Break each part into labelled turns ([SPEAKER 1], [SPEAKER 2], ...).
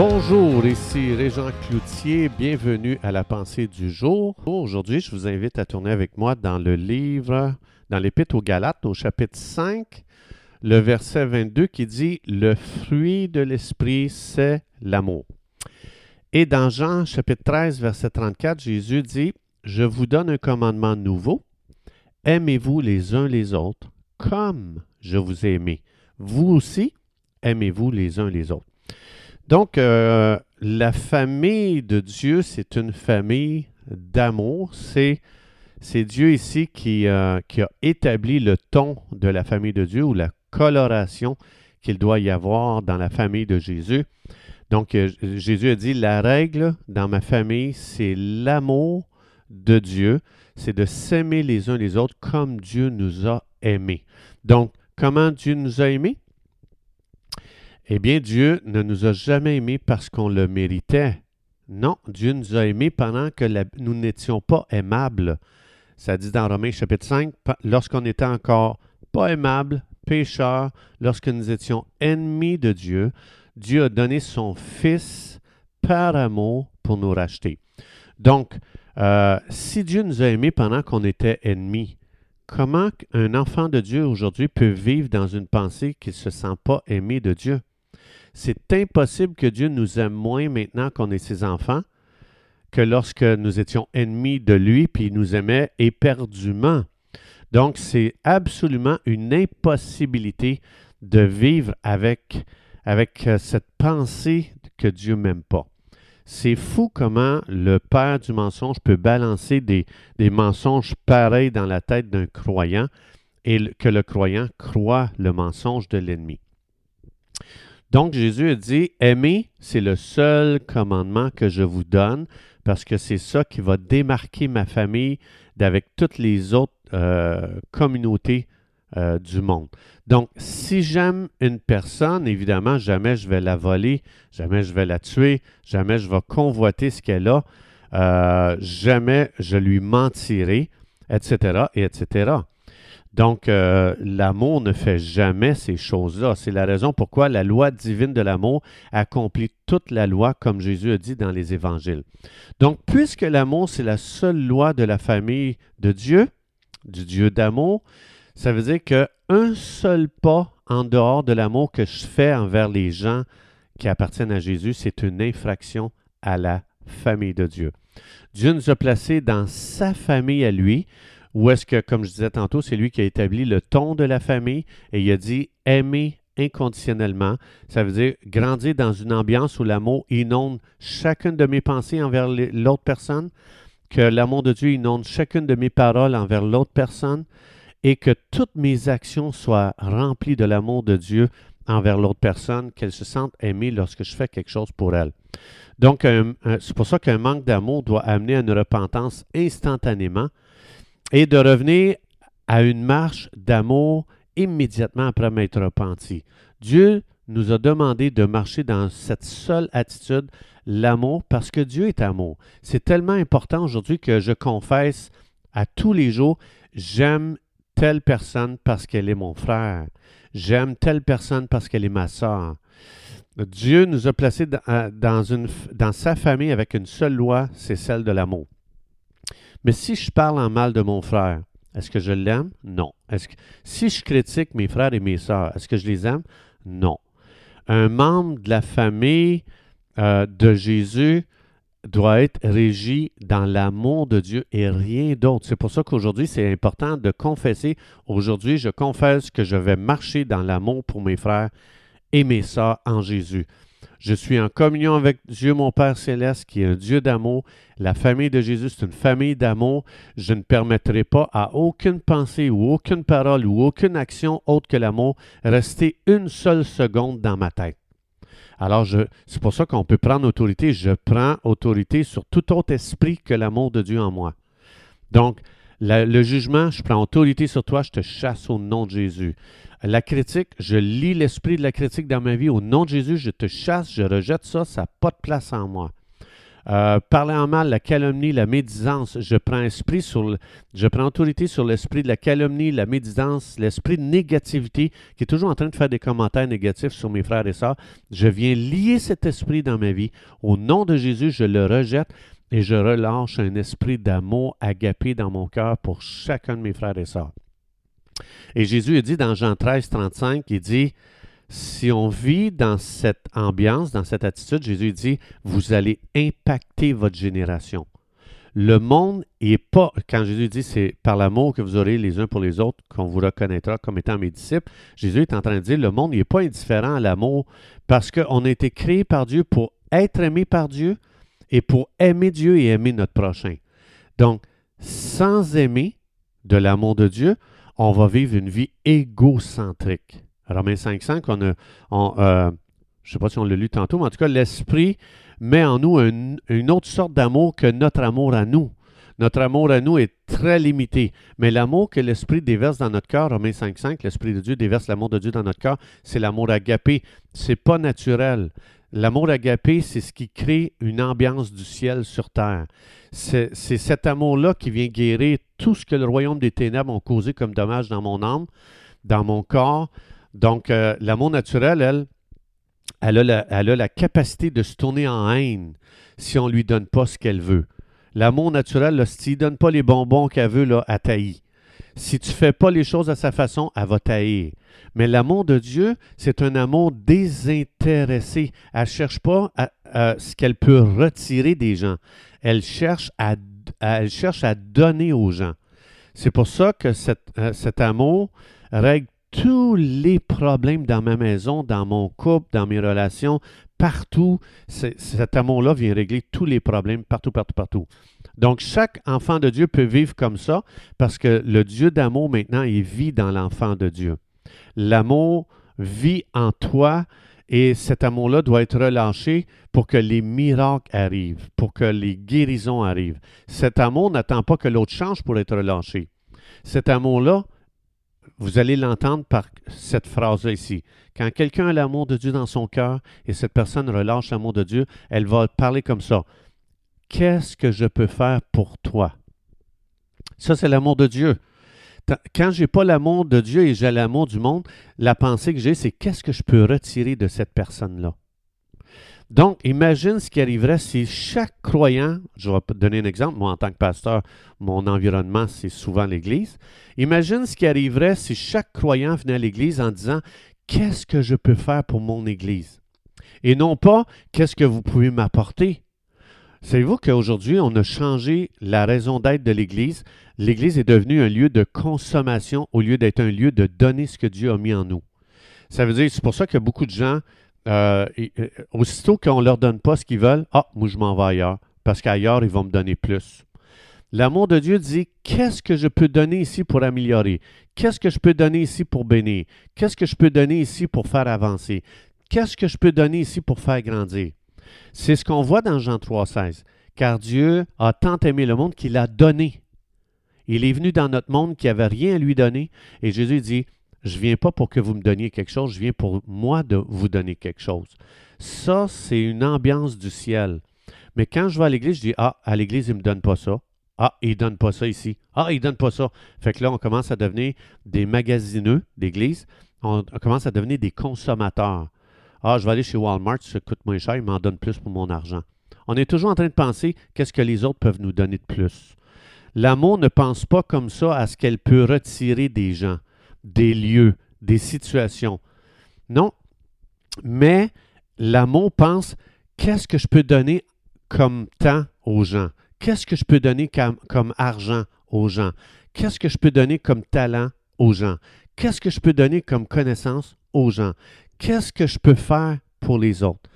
[SPEAKER 1] Bonjour, ici Régent Cloutier, bienvenue à la pensée du jour. Aujourd'hui, je vous invite à tourner avec moi dans le livre, dans l'Épître aux Galates, au chapitre 5, le verset 22 qui dit Le fruit de l'Esprit, c'est l'amour. Et dans Jean chapitre 13, verset 34, Jésus dit Je vous donne un commandement nouveau. Aimez-vous les uns les autres comme je vous ai aimé. Vous aussi, aimez-vous les uns les autres. Donc, euh, la famille de Dieu, c'est une famille d'amour. C'est, Dieu ici qui, euh, qui, a établi le ton de la famille de Dieu ou la coloration qu'il doit y avoir dans la famille de Jésus. Donc, euh, Jésus a dit, la règle dans ma famille, c'est l'amour de Dieu, c'est de s'aimer les uns les autres comme Dieu nous a aimés. Donc, comment Dieu nous a aimés? Eh bien, Dieu ne nous a jamais aimés parce qu'on le méritait. Non, Dieu nous a aimés pendant que nous n'étions pas aimables. Ça dit dans Romains chapitre 5, lorsqu'on était encore pas aimables, pécheurs, lorsque nous étions ennemis de Dieu, Dieu a donné son Fils par amour pour nous racheter. Donc, euh, si Dieu nous a aimés pendant qu'on était ennemis, comment un enfant de Dieu aujourd'hui peut vivre dans une pensée qu'il ne se sent pas aimé de Dieu? C'est impossible que Dieu nous aime moins maintenant qu'on est ses enfants que lorsque nous étions ennemis de lui, puis il nous aimait éperdument. Donc, c'est absolument une impossibilité de vivre avec, euh, cette pensée que Dieu m'aime pas. C'est fou comment le père du mensonge peut balancer des, des mensonges pareils dans la tête d'un croyant et que le croyant croit le mensonge de l'ennemi. Donc Jésus a dit, aimer, c'est le seul commandement que je vous donne parce que c'est ça qui va démarquer ma famille d'avec toutes les autres euh, communautés euh, du monde. Donc, si j'aime une personne, évidemment, jamais je vais la voler, jamais je vais la tuer, jamais je vais convoiter ce qu'elle a, euh, jamais je lui mentirai, etc., et etc. Donc, euh, l'amour ne fait jamais ces choses-là. C'est la raison pourquoi la loi divine de l'amour accomplit toute la loi, comme Jésus a dit dans les évangiles. Donc, puisque l'amour, c'est la seule loi de la famille de Dieu, du Dieu d'amour, ça veut dire qu'un seul pas en dehors de l'amour que je fais envers les gens qui appartiennent à Jésus, c'est une infraction à la famille de Dieu. Dieu nous a placés dans sa famille à lui, ou est-ce que, comme je disais tantôt, c'est lui qui a établi le ton de la famille et il a dit aimer inconditionnellement. Ça veut dire grandir dans une ambiance où l'amour inonde chacune de mes pensées envers l'autre personne, que l'amour de Dieu inonde chacune de mes paroles envers l'autre personne et que toutes mes actions soient remplies de l'amour de Dieu envers l'autre personne, qu'elle se sente aimée lorsque je fais quelque chose pour elle. Donc, c'est pour ça qu'un manque d'amour doit amener à une repentance instantanément et de revenir à une marche d'amour immédiatement après m'être repenti. Dieu nous a demandé de marcher dans cette seule attitude, l'amour, parce que Dieu est amour. C'est tellement important aujourd'hui que je confesse à tous les jours, j'aime telle personne parce qu'elle est mon frère. J'aime telle personne parce qu'elle est ma soeur. Dieu nous a placés une, dans sa famille avec une seule loi, c'est celle de l'amour. Mais si je parle en mal de mon frère, est-ce que je l'aime? Non. Si je critique mes frères et mes sœurs, est-ce que je les aime? Non. Un membre de la famille euh, de Jésus doit être régi dans l'amour de Dieu et rien d'autre. C'est pour ça qu'aujourd'hui, c'est important de confesser. Aujourd'hui, je confesse que je vais marcher dans l'amour pour mes frères et mes sœurs en Jésus. Je suis en communion avec Dieu mon Père céleste, qui est un Dieu d'amour. La famille de Jésus, c'est une famille d'amour. Je ne permettrai pas à aucune pensée ou aucune parole ou aucune action autre que l'amour rester une seule seconde dans ma tête. Alors, c'est pour ça qu'on peut prendre autorité. Je prends autorité sur tout autre esprit que l'amour de Dieu en moi. Donc, le jugement, je prends autorité sur toi, je te chasse au nom de Jésus. La critique, je lis l'esprit de la critique dans ma vie. Au nom de Jésus, je te chasse, je rejette ça, ça n'a pas de place en moi. Euh, parler en mal, la calomnie, la médisance. Je prends je prends autorité sur l'esprit de la calomnie, la médisance, l'esprit de négativité qui est toujours en train de faire des commentaires négatifs sur mes frères et sœurs. Je viens lier cet esprit dans ma vie. Au nom de Jésus, je le rejette et je relâche un esprit d'amour agapé dans mon cœur pour chacun de mes frères et sœurs. Et Jésus dit dans Jean 13, 35, il dit, si on vit dans cette ambiance, dans cette attitude, Jésus dit, vous allez impacter votre génération. Le monde n'est pas, quand Jésus dit c'est par l'amour que vous aurez les uns pour les autres qu'on vous reconnaîtra comme étant mes disciples, Jésus est en train de dire le monde n'est pas indifférent à l'amour parce qu'on a été créé par Dieu pour être aimé par Dieu et pour aimer Dieu et aimer notre prochain. Donc, sans aimer de l'amour de Dieu, on va vivre une vie égocentrique. Romains 5.5, on a, on, euh, je ne sais pas si on l'a lu tantôt, mais en tout cas, l'Esprit met en nous une autre sorte d'amour que notre amour à nous. Notre amour à nous est très limité. Mais l'amour que l'Esprit déverse dans notre cœur, Romains 5.5, l'Esprit de Dieu déverse l'amour de Dieu dans notre cœur, c'est l'amour agapé. C'est pas naturel. L'amour agapé, c'est ce qui crée une ambiance du ciel sur terre. C'est cet amour-là qui vient guérir tout ce que le royaume des ténèbres ont causé comme dommage dans mon âme, dans mon corps, donc, euh, l'amour naturel, elle, elle a, la, capacité de se tourner en haine si on ne lui donne pas ce qu'elle veut. L'amour naturel, s'il ne donne pas les bonbons qu'elle veut, là. Si tu fais pas les choses à sa façon, elle va tailler. Mais l'amour de Dieu, c'est un amour désintéressé. Elle ne cherche pas ce qu'elle peut retirer des gens. Elle cherche à, à donner aux gens. C'est pour ça que euh, cet amour règle tous les problèmes dans ma maison, dans mon couple, dans mes relations, partout. Cet amour-là vient régler tous les problèmes partout, partout, partout. Donc, chaque enfant de Dieu peut vivre comme ça parce que le Dieu d'amour, maintenant, il vit dans l'enfant de Dieu. L'amour vit en toi et cet amour-là doit être relâché pour que les miracles arrivent, pour que les guérisons arrivent. Cet amour n'attend pas que l'autre change pour être relâché. Cet amour-là, vous allez l'entendre par cette phrase-là ici. Quand quelqu'un a l'amour de Dieu dans son cœur et cette personne relâche l'amour de Dieu, elle va parler comme ça. Qu'est-ce que je peux faire pour toi? Ça, c'est l'amour de Dieu. Quand je n'ai pas l'amour de Dieu et j'ai l'amour du monde, la pensée que j'ai, c'est qu'est-ce que je peux retirer de cette personne-là? Donc, imagine ce qui arriverait si chaque croyant, je vais donner un exemple, moi en tant que pasteur, mon environnement, c'est souvent l'Église. Imagine ce qui arriverait si chaque croyant venait à l'Église en disant, qu'est-ce que je peux faire pour mon Église? Et non pas, qu'est-ce que vous pouvez m'apporter? Savez-vous qu'aujourd'hui, on a changé la raison d'être de l'Église? L'Église est devenue un lieu de consommation au lieu d'être un lieu de donner ce que Dieu a mis en nous. Ça veut dire, c'est pour ça que beaucoup de gens euh, euh, aussitôt qu'on ne leur donne pas ce qu'ils veulent, ah, moi je m'en vais ailleurs, parce qu'ailleurs, ils vont me donner plus. L'amour de Dieu dit, qu'est-ce que je peux donner ici pour améliorer? Qu'est-ce que je peux donner ici pour bénir? Qu'est-ce que je peux donner ici pour faire avancer? Qu'est-ce que je peux donner ici pour faire grandir? C'est ce qu'on voit dans Jean 3,16. Car Dieu a tant aimé le monde qu'il a donné. Il est venu dans notre monde qui n'avait rien à lui donner. Et Jésus dit, je ne viens pas pour que vous me donniez quelque chose, je viens pour moi de vous donner quelque chose. Ça, c'est une ambiance du ciel. Mais quand je vais à l'église, je dis Ah, à l'église, il ne me donne pas ça. Ah, il ne donne pas ça ici. Ah, il ne donne pas ça. Fait que là, on commence à devenir des magasineux d'église. On, commence à devenir des consommateurs. Ah, je vais aller chez Walmart, ça coûte moins cher, il m'en donne plus pour mon argent. On est toujours en train de penser qu'est-ce que les autres peuvent nous donner de plus. L'amour ne pense pas comme ça à ce qu'elle peut retirer des gens des lieux, des situations. Non, mais l'amour pense qu'est-ce que je peux donner comme temps aux gens? Qu'est-ce que je peux donner comme, argent aux gens? Qu'est-ce que je peux donner comme talent aux gens? Qu'est-ce que je peux donner comme connaissance aux gens? Qu'est-ce que je peux faire pour les autres?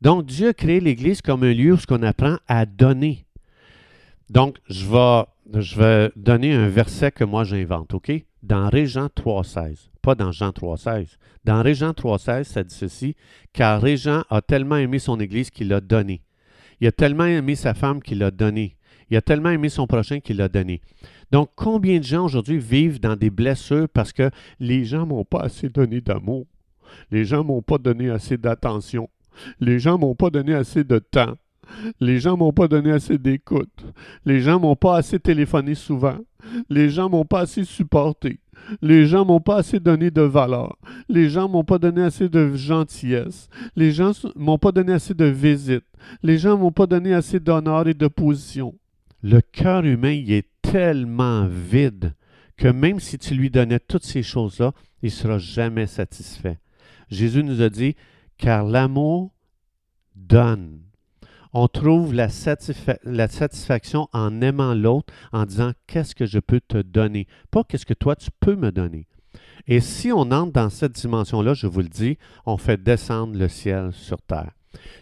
[SPEAKER 1] Donc, Dieu a créé l'Église comme un lieu où on apprend à donner. Donc, je vais, donner un verset que moi j'invente, OK? dans Régent 3.16, pas dans Jean 3.16. Dans Régent 3.16, ça dit ceci, car Régent a tellement aimé son Église qu'il l'a donné. Il a tellement aimé sa femme qu'il l'a donné. Il a tellement aimé son prochain qu'il l'a donné. Donc, combien de gens aujourd'hui vivent dans des blessures parce que les gens m'ont pas assez donné d'amour? Les gens m'ont pas donné assez d'attention. Les gens m'ont pas donné assez de temps. Les gens m'ont pas donné assez d'écoute. Les gens m'ont pas assez téléphoné souvent. Les gens m'ont pas assez supporté. Les gens m'ont pas assez donné de valeur. Les gens m'ont pas donné assez de gentillesse. Les gens m'ont pas donné assez de visites. Les gens m'ont pas donné assez d'honneur et de position. Le cœur humain il est tellement vide que même si tu lui donnais toutes ces choses-là, il ne sera jamais satisfait. Jésus nous a dit, car l'amour donne. On trouve la, satisfaction en aimant l'autre, en disant qu'est-ce que je peux te donner, pas qu'est-ce que toi tu peux me donner. Et si on entre dans cette dimension-là, je vous le dis, on fait descendre le ciel sur terre.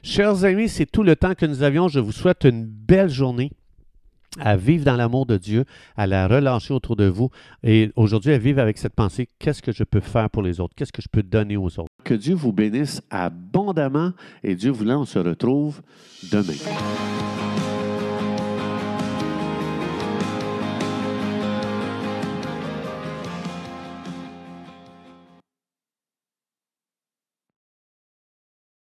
[SPEAKER 1] Chers amis, c'est tout le temps que nous avions. Je vous souhaite une belle journée à vivre dans l'amour de Dieu, à la relâcher autour de vous et aujourd'hui à vivre avec cette pensée, qu'est-ce que je peux faire pour les autres, qu'est-ce que je peux donner aux autres? Que Dieu vous bénisse abondamment et Dieu voulant, on se retrouve demain.